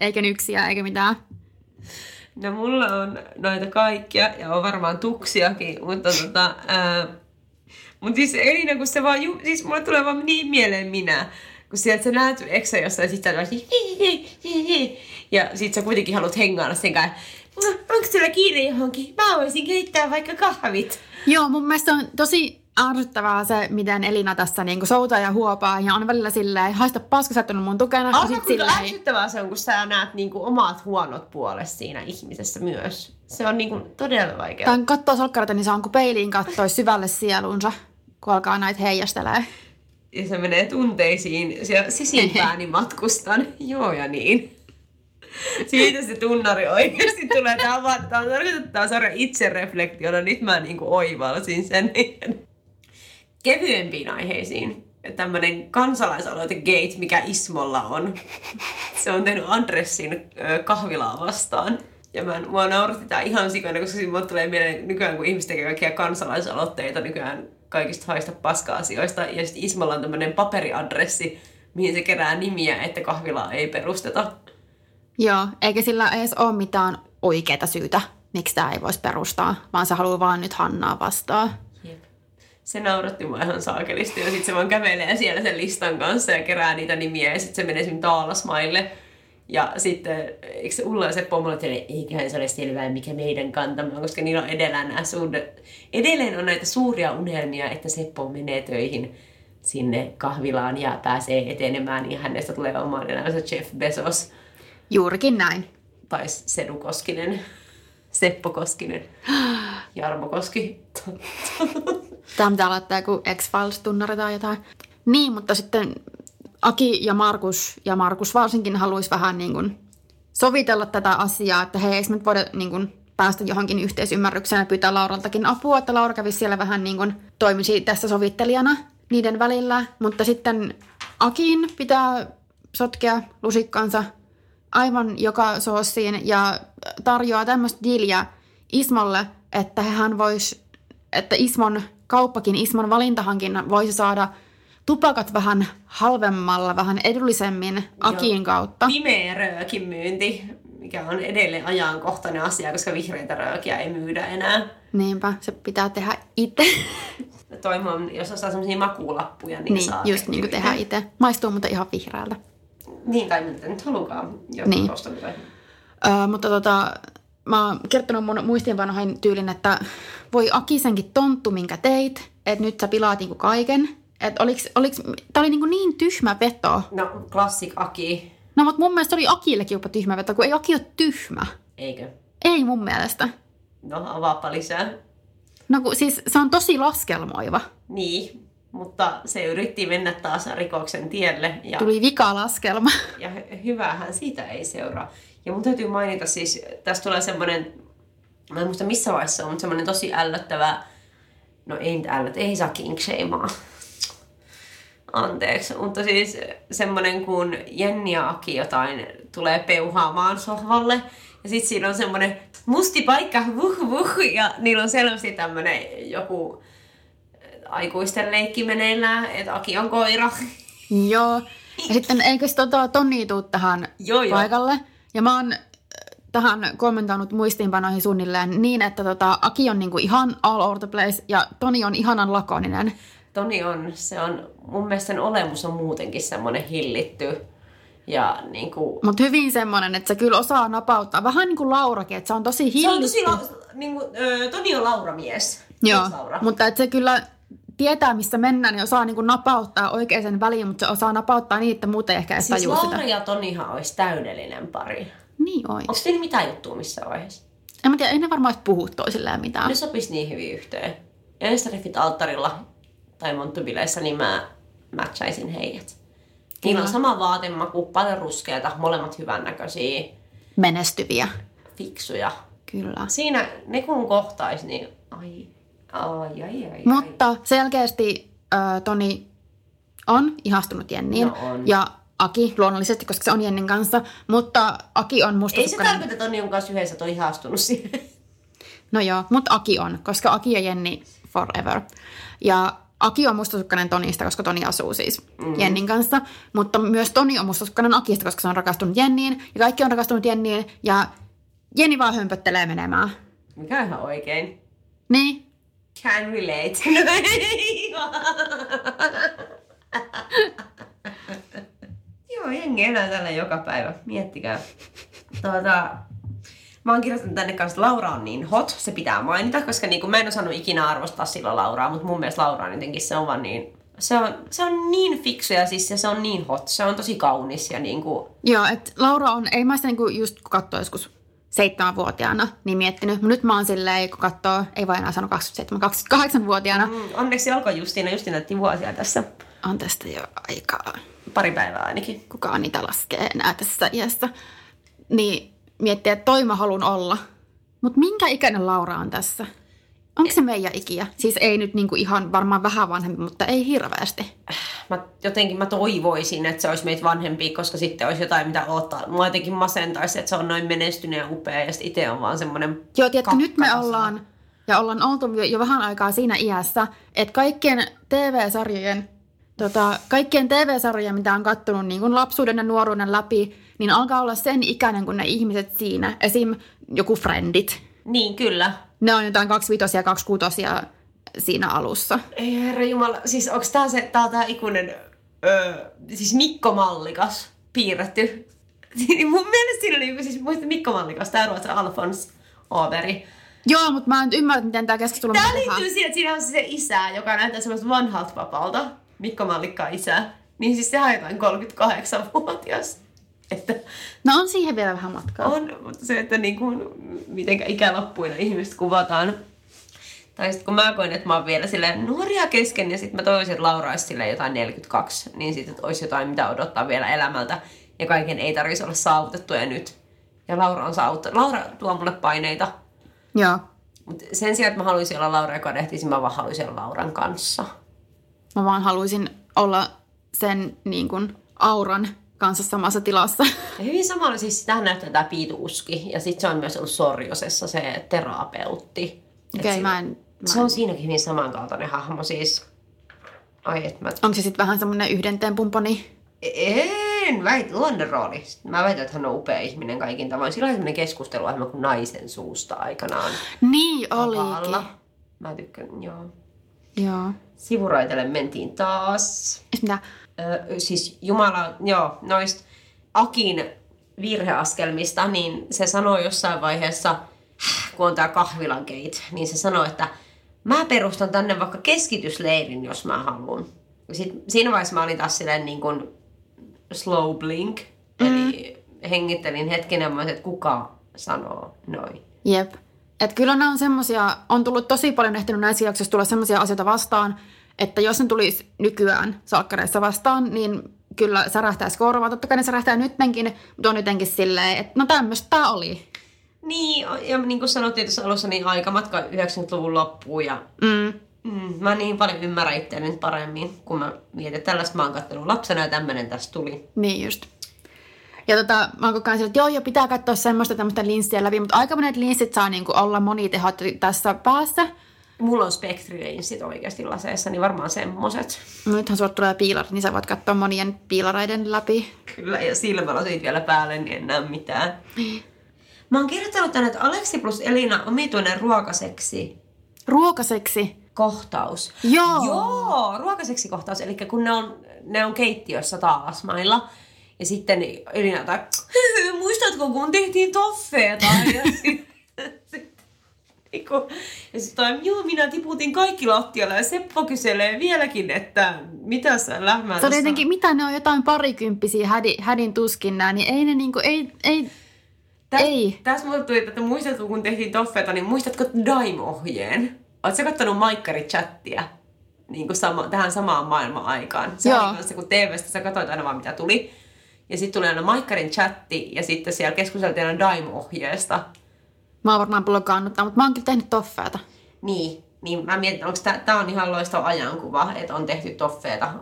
Eikä nyksiä, eikä mitään. no mulla on noita kaikkia ja on varmaan tuksiakin, mutta tota... Ää, mut siis Elina, kun se vaan... Ju, siis mulle tulee vaan niin mieleen minä. Kun sieltä sä näet eksä jossain, sit sä Ja sit sä kuitenkin haluat hengailla sen kanssa. "No, Onko sulla kiire johonkin? Mä voisin keittää vaikka kahvit. Joo, mun mielestä on tosi ärsyttävää se, miten Elina tässä niinku soutaa ja huopaa ja on välillä silleen, haista paska, sä mun tukena. Arva, sit kuinka ärsyttävää se on, kun sä näet niinku omat huonot puolet siinä ihmisessä myös. Se on niinku todella vaikeaa. tai katsoo solkkareita, niin se on kuin peiliin kattois syvälle sielunsa, kun alkaa näitä heijastelee. ja se menee tunteisiin siellä sisimpääni matkustan. Joo ja niin. Siitä se tunnari oikeasti tulee. Tämä on, vaan, tämä on tarkoitettu tämä sarja itsereflektiona. Nyt mä niinku oivalsin sen. Kevyempiin aiheisiin. Tämmöinen kansalaisaloite Gate, mikä Ismolla on. Se on tehnyt Andressin kahvilaa vastaan. Ja mä, mua nauratti tää ihan sikana, koska siinä tulee mieleen nykyään, kun ihmiset tekee kaikkia kansalaisaloitteita nykyään kaikista haista paska-asioista. Ja sitten Ismolla on tämmöinen paperiadressi, mihin se kerää nimiä, että kahvilaa ei perusteta. Joo, eikä sillä edes ole mitään oikeaa syytä, miksi tämä ei voisi perustaa, vaan se haluaa vaan nyt Hannaa vastaan. Jep. Se nauratti mua ihan saakelisti ja sitten se vaan kävelee siellä sen listan kanssa ja kerää niitä nimiä ja sitten se menee sinne Taalasmaille. Ja sitten, eikö se Ulla on mulle, että eiköhän se ole selvää, mikä meidän kantamme on, koska niillä on edelleen, nämä suuret, edelleen on näitä suuria unelmia, että Seppo menee töihin sinne kahvilaan ja pääsee etenemään ja hänestä tulee oman elämänsä Jeff Bezos Juurikin näin. tai Sedu Koskinen, Seppo Koskinen, Jarmo Koski. Tämä pitää laittaa joku X-Files-tunnari tai jotain. Niin, mutta sitten Aki ja Markus, ja Markus varsinkin haluaisi vähän niin kuin sovitella tätä asiaa, että hei, eikö me nyt voida niin kuin päästä johonkin yhteisymmärrykseen ja pyytää Lauraltakin apua, että Laura kävisi siellä vähän niin kuin toimisi tässä sovittelijana niiden välillä, mutta sitten Akin pitää sotkea lusikkansa aivan joka soossiin ja tarjoaa tämmöistä diiliä Ismolle, että hän vois, että Ismon kauppakin, Ismon valintahankinnan voisi saada tupakat vähän halvemmalla, vähän edullisemmin Akiin kautta. Pimeä röökin myynti, mikä on edelleen ajankohtainen asia, koska vihreitä röökiä ei myydä enää. Niinpä, se pitää tehdä itse. Toivon, jos ostaa semmoisia makuulappuja, niin, niin, saa just niin kuin tehdään itse. Maistuu muuten ihan vihreältä. Niin, tai mitä nyt halukaan. Niin. Niin. Öö, mutta tota, mä oon kertonut mun muistiinpanoihin tyylin, että voi Akisenkin tonttu, minkä teit, että nyt sä pilaat niinku kaiken. Että oliks, oliks, tää oli niinku niin tyhmä veto. No, klassik Aki, No mutta mun mielestä oli Akillekin jopa tyhmä veto, kun ei Aki ole tyhmä. eikö? Ei mun mielestä. No, avaappa lisää. No kun, siis se on tosi laskelmoiva. Niin, mutta se yritti mennä taas rikoksen tielle. Ja, Tuli vikalaskelma. ja hy- hyvähän siitä ei seuraa. Ja mun täytyy mainita siis, tästä tulee semmoinen, mä en muista missä vaiheessa on, mutta semmoinen tosi ällöttävä, no ei nyt ällöt, ei saa kinkshamaa. Anteeksi, mutta siis semmoinen kun Jenni ja Aki jotain tulee peuhaamaan sohvalle. Ja sitten siinä on semmoinen musti paikka, vuh vuh, ja niillä on selvästi tämmöinen joku aikuisten leikki meneillään, että Aki on koira. Joo. Ja sitten eikös tota Tonni tuu tähän Joo, joo. paikalle? Ja mä oon äh, tähän kommentoinut muistiinpanoihin suunnilleen niin, että tota, Aki on niinku ihan all over the place ja Toni on ihanan lakoninen. Toni on, se on, mun mielestä sen olemus on muutenkin semmoinen hillitty. Ja niinku, Mutta hyvin semmoinen, että se kyllä osaa napauttaa. Vähän niin kuin Laurakin, että se on tosi se on hillitty. tosi, la, niinku, ö, Toni on Laura-mies. Joo, Laura? mutta että se kyllä tietää, missä mennään, niin osaa niin kuin napauttaa oikeaan väliin, mutta se osaa napauttaa niin, että muuten ehkä edes Siis tajuu Laura sitä. ja Tonihan olisi täydellinen pari. Niin ois. Onko teillä mitään juttua missään vaiheessa? En mä tiedä, ei ne varmaan edes puhu toisilleen mitään. Ne sopisi niin hyvin yhteen. Ja Enstariffit alttarilla tai monttubileissä, niin mä matchaisin heidät. Niillä on sama vaatemaku, paljon ruskeata, molemmat hyvännäköisiä, Menestyviä. fiksuja. Kyllä. Siinä ne kun kohtais, niin ai, ai, ai, ai, ai. Mutta selkeästi äh, Toni on ihastunut Jenniin. No on. Ja Aki luonnollisesti, koska se on Jennin kanssa. Mutta Aki on Ei se tarkoita, että Toni on kanssa yhdessä, että on ihastunut siihen. No joo, mutta Aki on, koska Aki ja Jenni forever. Ja Aki on mustasukkainen Tonista, koska Toni asuu siis mm. Jennin kanssa. Mutta myös Toni on mustasukkainen Akista, koska se on rakastunut Jenniin. Ja kaikki on rakastunut Jenniin. Ja Jenni vaan hömpöttelee menemään. Mikä on ihan oikein. Niin, Can relate. Joo, jengi elää tällä joka päivä. Miettikää. Tuota, mä oon kirjoittanut tänne kanssa, että Laura on niin hot, se pitää mainita, koska niin kuin mä en osannut ikinä arvostaa silloin Lauraa, mutta mun mielestä Laura on jotenkin, se on vaan niin, se on, se on niin fiksu ja siis ja se on niin hot, se on tosi kaunis ja niin kuin, Joo, että Laura on, ei mä sitä niinku just kun joskus seitsemänvuotiaana, niin miettinyt. Mutta nyt mä oon silleen, kun katsoo, ei vaan enää sano 27, 28-vuotiaana. Mm. onneksi alkoi Justiina, Justiina näytti vuosia tässä, On tästä jo aikaa. pari päivää ainakin. Kukaan niitä laskee enää tässä iässä. Niin miettii, että toi mä halun olla. Mutta minkä ikäinen Laura on tässä? Onko se meidän ikiä? Siis ei nyt niinku ihan varmaan vähän vanhempi, mutta ei hirveästi. mä, jotenkin mä toivoisin, että se olisi meitä vanhempi, koska sitten olisi jotain, mitä odottaa. Mua jotenkin masentaisi, että se on noin menestynyt ja upea, ja sitten itse on vaan semmoinen Joo, tiedätkö, nyt me ollaan, ja ollaan oltu jo, jo vähän aikaa siinä iässä, että kaikkien TV-sarjojen, tota, kaikkien TV-sarjojen, mitä on kattonut niin kuin lapsuuden ja nuoruuden läpi, niin alkaa olla sen ikäinen kuin ne ihmiset siinä. Esim. joku Friendit. Niin, kyllä. Ne on jotain kaksivitosia ja kaksikuutosia siinä alussa. Ei herra jumala, siis onks tää se, tää tää ikuinen, öö, siis Mikko Mallikas piirretty. Mun mielestä siinä oli joku, siis muista Mikko Mallikas, tää ruotsa Alfons Åberg. Joo, mutta mä en ymmärrä, miten tämä keskustelu tähän. liittyy siihen, että siinä on se isä, joka näyttää semmoista vanhalta vapaalta. Mikko Mallikka isä. Niin siis sehän on jotain 38-vuotias. Että No on siihen vielä vähän matkaa. on, mutta se, että niin kuin, mitenkä ikäloppuina ihmiset kuvataan. Tai sitten kun mä koin, että mä oon vielä silleen nuoria kesken ja sitten mä toivoisin, että Laura olisi silleen jotain 42, niin sitten että olisi jotain, mitä odottaa vielä elämältä. Ja kaiken ei tarvitsisi olla saavutettuja nyt. Ja Laura on saavuttanut. Laura tuo mulle paineita. Joo. Mutta sen sijaan, että mä haluaisin olla Laura ja kadehtisin, mä vaan haluaisin olla Lauran kanssa. Mä vaan haluaisin olla sen niin kuin, auran kanssa samassa tilassa. Ja hyvin samalla siis sitä näyttää tämä Piitu Uski. Ja sitten se on myös ollut Sorjosessa se terapeutti. Okei, se- mä en... Mä Se on siinäkin hyvin samankaltainen hahmo siis. Ai et mä... Onko se sitten vähän semmoinen yhden tempun poni? En väitä, luonnon rooli. Mä väitän, että hän on upea ihminen kaikin tavoin. Sillä oli semmoinen keskusteluohjelma kuin naisen suusta aikanaan. Niin olikin. Vapaalla. Mä tykkään, joo. Joo. Sivuraitelle mentiin taas. Mitä? Ö, siis Jumala, joo, noista Akin virheaskelmista, niin se sanoi jossain vaiheessa, kun on tää kahvilan gate, niin se sanoi, että mä perustan tänne vaikka keskitysleirin, jos mä haluan. Sitten siinä vaiheessa mä olin taas silleen niin kuin slow blink, eli hengittelin hetken ja mä että kuka sanoo noin. Jep. Et kyllä nämä on semmosia, on tullut tosi paljon ehtinyt näissä jaksoissa tulla semmoisia asioita vastaan, että jos ne tulisi nykyään salkkareissa vastaan, niin kyllä särähtäisi korvaa. Totta kai ne särähtää nyttenkin, mutta on jotenkin silleen, että no tämmöistä tää oli. Niin, ja niin kuin sanottiin tuossa alussa, niin aikamatka 90-luvun loppuun ja Mm. Mm, mä niin paljon ymmärrän itseäni nyt paremmin, kun mä mietin, että tällaista mä oon kattonut lapsena ja tämmönen tästä tuli. Niin just. Ja tota, mä oon koko ajan sillä, että joo, joo, pitää katsoa semmoista tämmöistä linssiä läpi, mutta aika monet linssit saa niinku olla monitehot tässä päässä. Mulla on spektrileinssit oikeasti laseissa, niin varmaan semmoset. No Nythän sulla tulee piilarit, niin sä voit katsoa monien piilareiden läpi. Kyllä, ja silmälasit vielä päälle, niin en näe mitään. Mä oon kirjoittanut tänne, että Aleksi plus Elina omituinen ruokaseksi Ruokaseksi. kohtaus. Joo. Joo, ruokaseksi kohtaus. Eli kun ne on, ne on keittiössä taas mailla. Ja sitten Elina tai muistatko kun tehtiin toffeeta? Ja sitten niinku, ja sitten joo, minä tiputin kaikki lattialle ja Seppo kyselee vieläkin, että mitä sä lähmää Se oli jotenkin, mitä ne on jotain parikymppisiä hädi, hädin tuskin nää, niin ei ne niinku, ei, ei, Täs, Ei. Tässä mulle tuli, että muistatko kun tehtiin toffeeta, niin muistatko Daim-ohjeen? Oletko kattonut Maikkari-chattia? Niin kuin sama, tähän samaan maailman aikaan. Se Joo. oli kanssa, kun TVstä sä katsoit aina vaan mitä tuli. Ja sitten tuli aina Maikkarin chatti ja sitten siellä keskusteltiin aina Daim-ohjeesta. Mä oon varmaan blogannut, mutta mä oon kyllä tehnyt toffeeta. Niin, niin mä mietin, onko tää, tää on ihan loistava ajankuva, että on tehty toffeeta.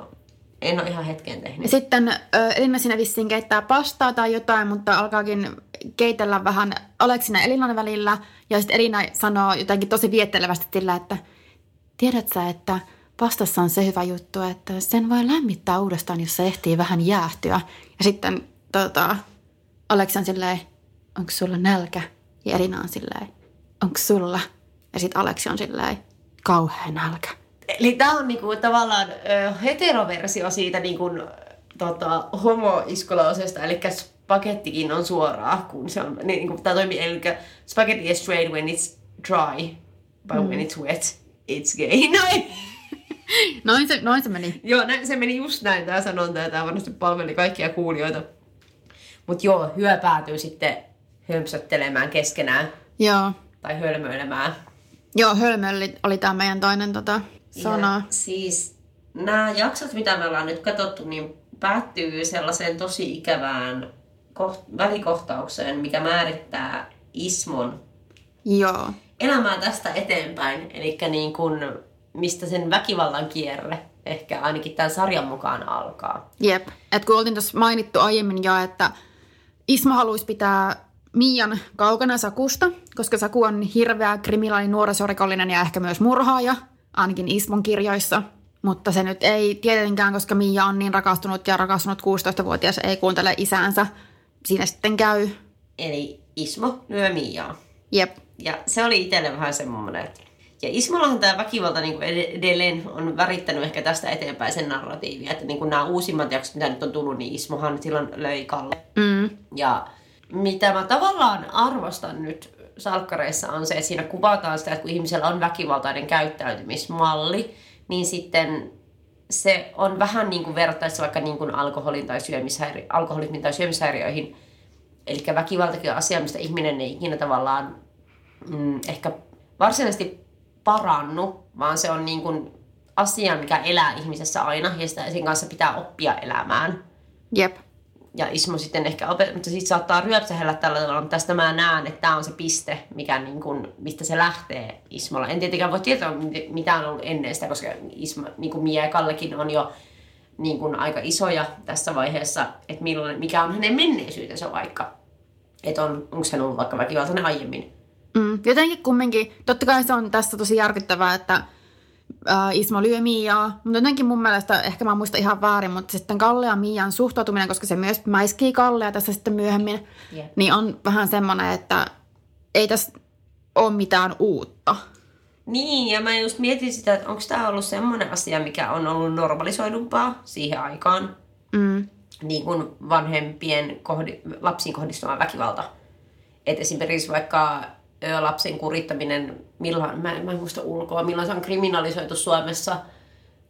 En ole ihan hetken tehnyt. sitten Elina siinä vissiin keittää pastaa tai jotain, mutta alkaakin keitellä vähän Aleksina ja Elinan välillä. Ja sitten Elina sanoo jotenkin tosi viettelevästi sillä, että tiedät sä, että pastassa on se hyvä juttu, että sen voi lämmittää uudestaan, jos se ehtii vähän jäähtyä. Ja sitten tota, Aleksi on silleen, onko sulla nälkä? Ja Elina on silleen, onko sulla? Ja sitten Aleksi on silleen, kauhea nälkä. Eli tämä on niinku tavallaan ö, heteroversio siitä niinku, tota, homo-iskulausesta, eli spagettikin on suoraa, kun se on, niin, niinku, tämä toimii, eli spaghetti is straight when it's dry, but mm. when it's wet, it's gay. Noin! Noin se, noin se meni. joo, näin, se meni just näin tämä sanonta, ja tämä varmasti palveli kaikkia kuulijoita. Mutta joo, hyö päätyy sitten hömpsöttelemään keskenään, Joo. tai hölmöilemään. Joo, hölmö oli, oli tämä meidän toinen tota, sana. Ja siis nämä jaksot, mitä me ollaan nyt katsottu, niin päättyy sellaiseen tosi ikävään koht- välikohtaukseen, mikä määrittää Ismon Joo. elämää tästä eteenpäin. Eli niin kun, mistä sen väkivallan kierre ehkä ainakin tämän sarjan mukaan alkaa. Jep. Et kun oltiin tuossa mainittu aiemmin jo, että Isma haluaisi pitää Mian kaukana Sakusta, koska Saku on hirveä kriminaali nuorisorikollinen ja ehkä myös murhaaja, ainakin Ismon kirjoissa. Mutta se nyt ei tietenkään, koska Mia on niin rakastunut ja rakastunut 16-vuotias, ei kuuntele isäänsä. Siinä sitten käy. Eli Ismo lyö Miaa. Jep. Ja se oli itselle vähän semmoinen, että... Ja Ismollahan tämä väkivalta niin edelleen on värittänyt ehkä tästä eteenpäin sen narratiivia, että niin kuin nämä uusimmat jaksot, mitä nyt on tullut, niin Ismohan silloin löi Kalle. Mm. Ja mitä mä tavallaan arvostan nyt salkkareissa on se, että siinä kuvataan sitä, että kun ihmisellä on väkivaltainen käyttäytymismalli, niin sitten se on vähän niin kuin verrattaessa vaikka niin kuin alkoholin tai syömishäiri- alkoholismin tai syömishäiriöihin. Eli väkivaltakin on asia, mistä ihminen ei ikinä tavallaan mm, ehkä varsinaisesti parannu, vaan se on niin kuin asia, mikä elää ihmisessä aina ja sitä sen kanssa pitää oppia elämään Jep. Ja Ismo sitten ehkä opet- mutta sitten saattaa ryöpsähellä tällä tavalla, mutta tästä mä näen, että tämä on se piste, mikä niin kun, mistä se lähtee Ismolla. En tietenkään voi tietää, mit- mitä on ollut ennen sitä, koska Ismo, niin kuin Mia ja Kallekin on jo niin kuin aika isoja tässä vaiheessa, että milloin, mikä on hänen menneisyytensä vaikka. Että on, onko hän ollut vaikka väkivaltainen aiemmin. Mm, jotenkin kumminkin, totta kai se on tässä tosi järkyttävää, että äh, Ismo lyö Miaa, mutta jotenkin mun mielestä, ehkä mä muistan ihan väärin, mutta sitten Kalle ja Mian suhtautuminen, koska se myös mäiskii Kallea tässä sitten myöhemmin, Jep. niin on vähän semmoinen, että ei tässä ole mitään uutta. Niin, ja mä just mietin sitä, että onko tämä ollut semmoinen asia, mikä on ollut normalisoidumpaa siihen aikaan. Mm. Niin kuin vanhempien kohdi, lapsiin kohdistuma väkivalta. Et esimerkiksi vaikka lapsen kurittaminen, milloin, mä, mä en muista ulkoa, milloin se on kriminalisoitu Suomessa,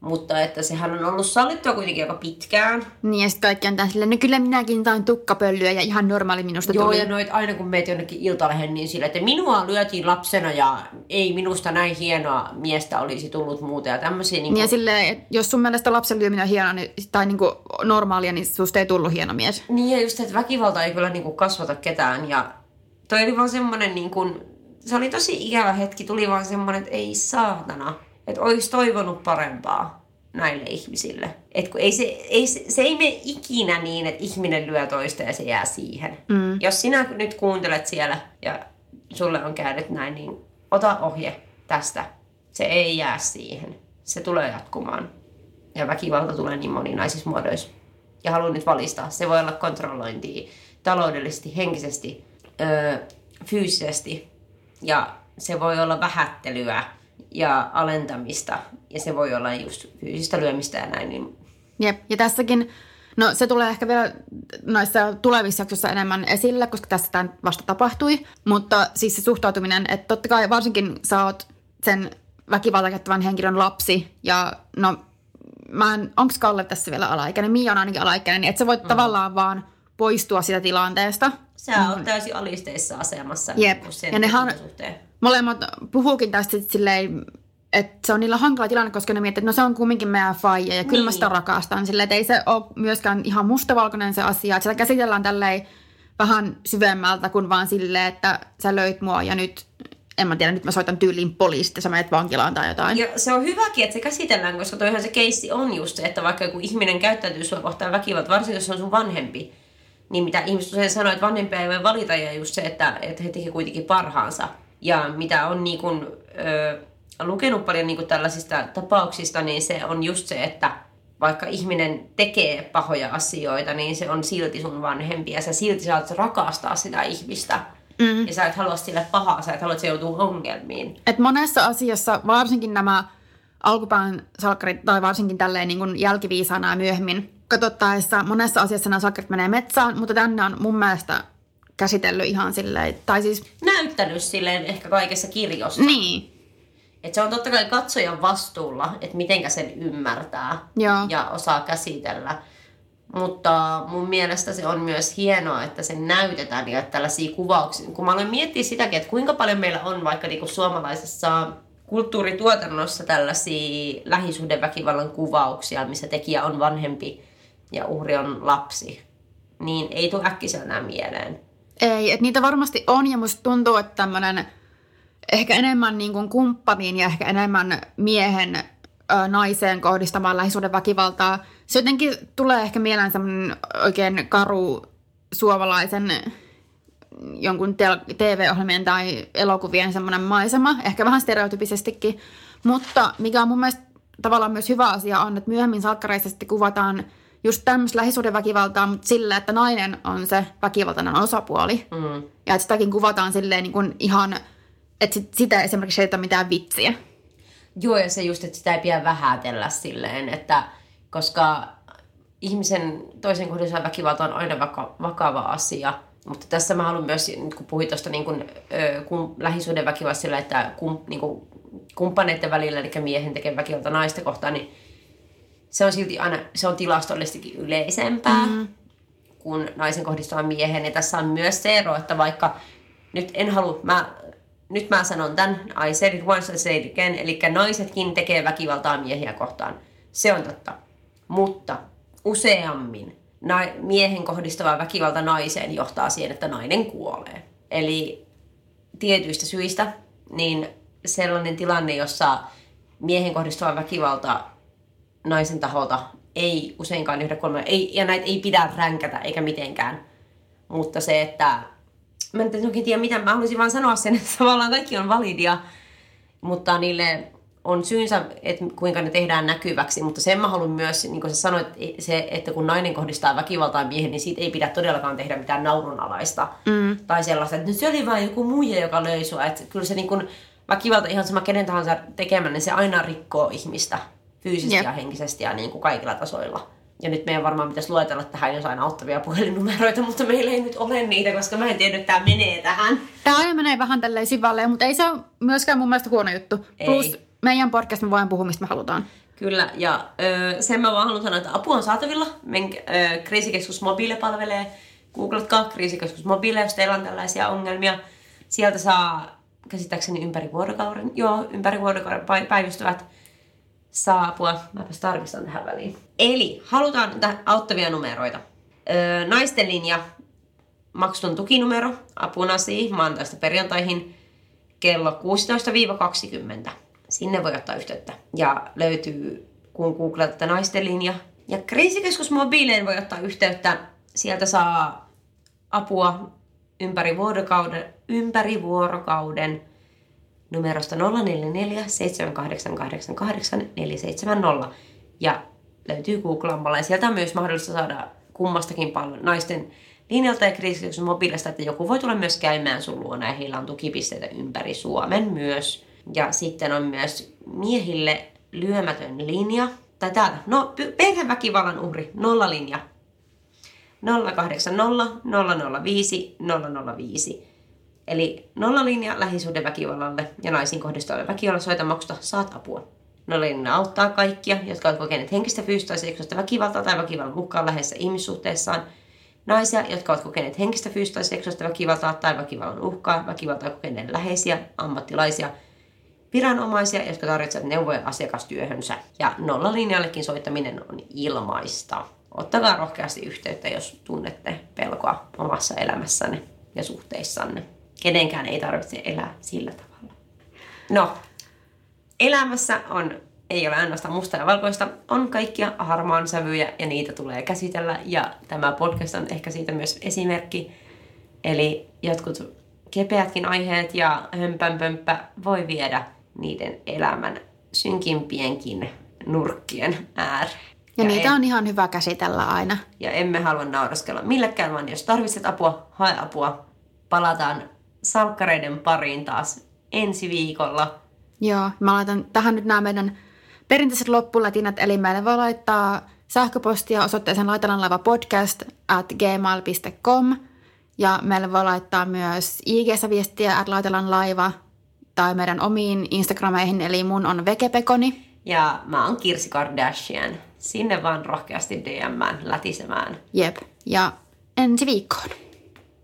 mutta että sehän on ollut sallittua kuitenkin aika pitkään. Niin ja sitten kaikki on tämän silleen, no kyllä minäkin tain tukkapöllyä ja ihan normaali minusta Joo, tuli. ja noit aina kun meet jonnekin iltalehen, niin sille, että minua lyötiin lapsena ja ei minusta näin hienoa miestä olisi tullut muuta ja tämmöisiä. Niin Niin ja silleen, että jos sun mielestä lapsen lyöminen on hienoa niin, tai niinku normaalia, niin susta ei tullut hieno mies. Niin ja just, että väkivalta ei kyllä niinku kasvata ketään ja toi oli vaan semmonen niinku, se oli tosi ikävä hetki, tuli vaan semmonen, että ei saatana, että olisi toivonut parempaa näille ihmisille. Et kun ei se, ei, se, se ei mene ikinä niin, että ihminen lyö toista ja se jää siihen. Mm. Jos sinä nyt kuuntelet siellä ja sulle on käynyt näin, niin ota ohje tästä. Se ei jää siihen. Se tulee jatkumaan. Ja väkivalta tulee niin moninaisissa muodoissa. Ja haluan nyt valistaa. Se voi olla kontrollointia taloudellisesti, henkisesti, öö, fyysisesti. Ja se voi olla vähättelyä ja alentamista. Ja se voi olla just fyysistä lyömistä ja näin. Niin Jep, ja tässäkin, no se tulee ehkä vielä noissa tulevissa jaksoissa enemmän esille, koska tässä tämä vasta tapahtui. Mutta siis se suhtautuminen, että totta kai varsinkin sä oot sen väkivalta käyttävän henkilön lapsi ja no mä en, onks Kalle tässä vielä alaikäinen, Mia on ainakin alaikäinen, niin että sä voit mm. tavallaan vaan poistua sitä tilanteesta. sä oot täysin alisteisessa asemassa. Mm. Jep. niin sen Ja suhteen. Molemmat puhuukin tästä silleen, että se on niillä hankala tilanne, koska ne miettii, että no se on kumminkin meidän faija ja kyllä mä Niin. sitä rakastan. Silleen, että ei se ole myöskään ihan mustavalkoinen se asia, että sitä käsitellään tälleen vähän syvemmältä kuin vaan silleen, että sä löit mua ja nyt, en mä tiedä, nyt mä soitan tyyliin poliisista sä menet vankilaan tai jotain. Ja se on hyväkin, että se käsitellään, koska toihan se keissi on just se, että vaikka joku ihminen käyttäytyy sua kohtaan väkivalta, varsinkin jos se on sun vanhempi, niin mitä ihmiset usein sanoo, että vanhempia ei voi valita, ja just se, että, että he tekevät kuitenkin parhaansa. Ja mitä on niin kuin, ö, lukenut paljon niin kuin tällaisista tapauksista, niin se on just se, että vaikka ihminen tekee pahoja asioita, niin se on silti sun vanhempi, ja sä silti saat rakastaa sitä ihmistä. Mm. Ja sä et halua sille pahaa, sä et halua, että se joutuu ongelmiin. Et monessa asiassa, varsinkin nämä alkupään salkkarit, tai varsinkin tälleen niin jälkiviisaana ja myöhemmin katsottaessa, monessa asiassa nämä salkkarit menee metsään, mutta tänne on mun mielestä käsitellyt ihan silleen, tai siis näyttänyt silleen ehkä kaikessa kirjossa. niin, Et se on totta kai katsojan vastuulla, että mitenkä sen ymmärtää Joo. ja osaa käsitellä. Mutta mun mielestä se on myös hienoa, että se näytetään ja että tällaisia kuvauksia. Kun mä olen miettinyt sitäkin, että kuinka paljon meillä on vaikka niinku suomalaisessa kulttuurituotannossa tällaisia lähisuhdeväkivallan kuvauksia, missä tekijä on vanhempi ja uhri on lapsi. Niin ei tule äkkiseltään mieleen. ei, että niitä varmasti on ja musta tuntuu, että tämmöinen ehkä enemmän niin kuin kumppaniin ja ehkä enemmän miehen ö, naiseen kohdistamaan lähisuuden väkivaltaa. Se jotenkin tulee ehkä mieleen semmoinen oikein karu suomalaisen jonkun TV-ohjelmien tai elokuvien semmoinen maisema, ehkä vähän stereotypisestikin. Mutta mikä on mun mielestä tavallaan myös hyvä asia on, että myöhemmin salkkareissa sitten kuvataan just tämmöistä lähisuhdeväkivaltaa, mutta sillä, että nainen on se väkivaltainen osapuoli. Mm. Ja että sitäkin kuvataan silleen niin kuin ihan, että sit, sitä esimerkiksi ei ole mitään vitsiä. Joo, ja se just, että sitä ei pidä vähätellä silleen, että koska ihmisen toisen kohdassa väkivalta on aina vaka- vakava asia, mutta tässä mä haluan myös, kun puhuit tuosta niin kum, lähisuuden väkivallasta sillä, että kum, niin kuin, kumppaneiden välillä, eli miehen tekee väkivalta naista kohtaan, niin se on silti aina, se on tilastollisestikin yleisempää mm. kuin naisen kohdistuva miehen. Ja tässä on myös se ero, että vaikka nyt en halua, mä, nyt mä sanon tämän, I said it once, I said it again, eli naisetkin tekee väkivaltaa miehiä kohtaan. Se on totta. Mutta useammin na- miehen kohdistuva väkivalta naiseen johtaa siihen, että nainen kuolee. Eli tietyistä syistä, niin sellainen tilanne, jossa miehen kohdistuva väkivalta naisen taholta ei useinkaan yhden kolme, ei, ja näitä ei pidä ränkätä eikä mitenkään. Mutta se, että mä en oikein tiedä mitä, mä haluaisin vaan sanoa sen, että tavallaan kaikki on validia, mutta niille on syynsä, että kuinka ne tehdään näkyväksi, mutta sen mä haluan myös, niin kuin sä sanoit, se, että kun nainen kohdistaa väkivaltaa miehen, niin siitä ei pidä todellakaan tehdä mitään naurunalaista. Mm. Tai sellaista, että nyt se oli vain joku muija, joka löi sua. Että kyllä se niin kuin, väkivalta ihan sama kenen tahansa tekemään, niin se aina rikkoo ihmistä fyysisesti yep. ja henkisesti ja niin kuin kaikilla tasoilla. Ja nyt meidän varmaan pitäisi luetella tähän jotain auttavia puhelinnumeroita, mutta meillä ei nyt ole niitä, koska mä en tiedä, että tämä menee tähän. Tämä aina menee vähän tälleen sivalleen, mutta ei se ole myöskään mun mielestä huono juttu. Ei. Plus meidän podcast me voin puhua, mistä me halutaan. Kyllä, ja ö, sen mä vaan haluan sanoa, että apu on saatavilla. Men, ö, kriisikeskus Mobile palvelee. Googletkaa kriisikeskus Mobile, jos teillä on tällaisia ongelmia. Sieltä saa käsittääkseni ympäri vuorokauden, joo, ympäri vuorokauden päivystävät saapua. Mäpäs tarkistan tähän väliin. Eli halutaan auttavia numeroita. Öö, naisten linja, maksuton tukinumero, apuna siihen maantaista perjantaihin kello 16-20. Sinne voi ottaa yhteyttä. Ja löytyy, kun googlatte naisten linja. Ja kriisikeskus mobiileen voi ottaa yhteyttä. Sieltä saa apua ympäri vuorokauden, ympäri vuorokauden numerosta 044 7888 470 ja löytyy googlaamalla. Ja sieltä on myös mahdollista saada kummastakin paljon naisten linjalta ja kriisikeskuksen mobiilista, että joku voi tulla myös käymään sun luona ja heillä on tukipisteitä ympäri Suomen myös. Ja sitten on myös miehille lyömätön linja, tai täällä, no perheväkivallan uhri, nolla linja. 080 005 005. Eli nollalinja lähisuhdeväkivallalle ja naisiin kohdistuvalle väkivallalle soita maksusta saat apua. Nollalinja auttaa kaikkia, jotka ovat kokeneet henkistä, fyysistä tai seksuaalista väkivaltaa tai väkivallan uhkaa läheisessä ihmissuhteessaan. Naisia, jotka ovat kokeneet henkistä, fyysistä tai seksuaalista väkivaltaa tai väkivallan uhkaa, väkivaltaa kokeneet läheisiä, ammattilaisia, viranomaisia, jotka tarvitsevat neuvoja asiakastyöhönsä. Ja nollalinjallekin soittaminen on ilmaista. Ottakaa rohkeasti yhteyttä, jos tunnette pelkoa omassa elämässänne ja suhteissanne kenenkään ei tarvitse elää sillä tavalla. No, elämässä on, ei ole ainoastaan musta ja valkoista, on kaikkia harmaan sävyjä ja niitä tulee käsitellä ja tämä podcast on ehkä siitä myös esimerkki. Eli jotkut kepeätkin aiheet ja hömpänpömppä voi viedä niiden elämän synkimpienkin nurkkien ääreen. Ja, ja niitä en, on ihan hyvä käsitellä aina. Ja emme halua nauraskella millekään, vaan jos tarvitset apua, hae apua. Palataan salkkareiden pariin taas ensi viikolla. Joo, mä laitan tähän nyt nämä meidän perinteiset loppulatinat, eli meille voi laittaa sähköpostia osoitteeseen laitalanlaiva podcast at gmail.com ja meille voi laittaa myös ig viestiä at laitalanlaiva tai meidän omiin Instagrameihin, eli mun on vekepekoni. Ja mä oon Kirsi Kardashian. Sinne vaan rohkeasti DMään lätisemään. Jep, ja ensi viikkoon.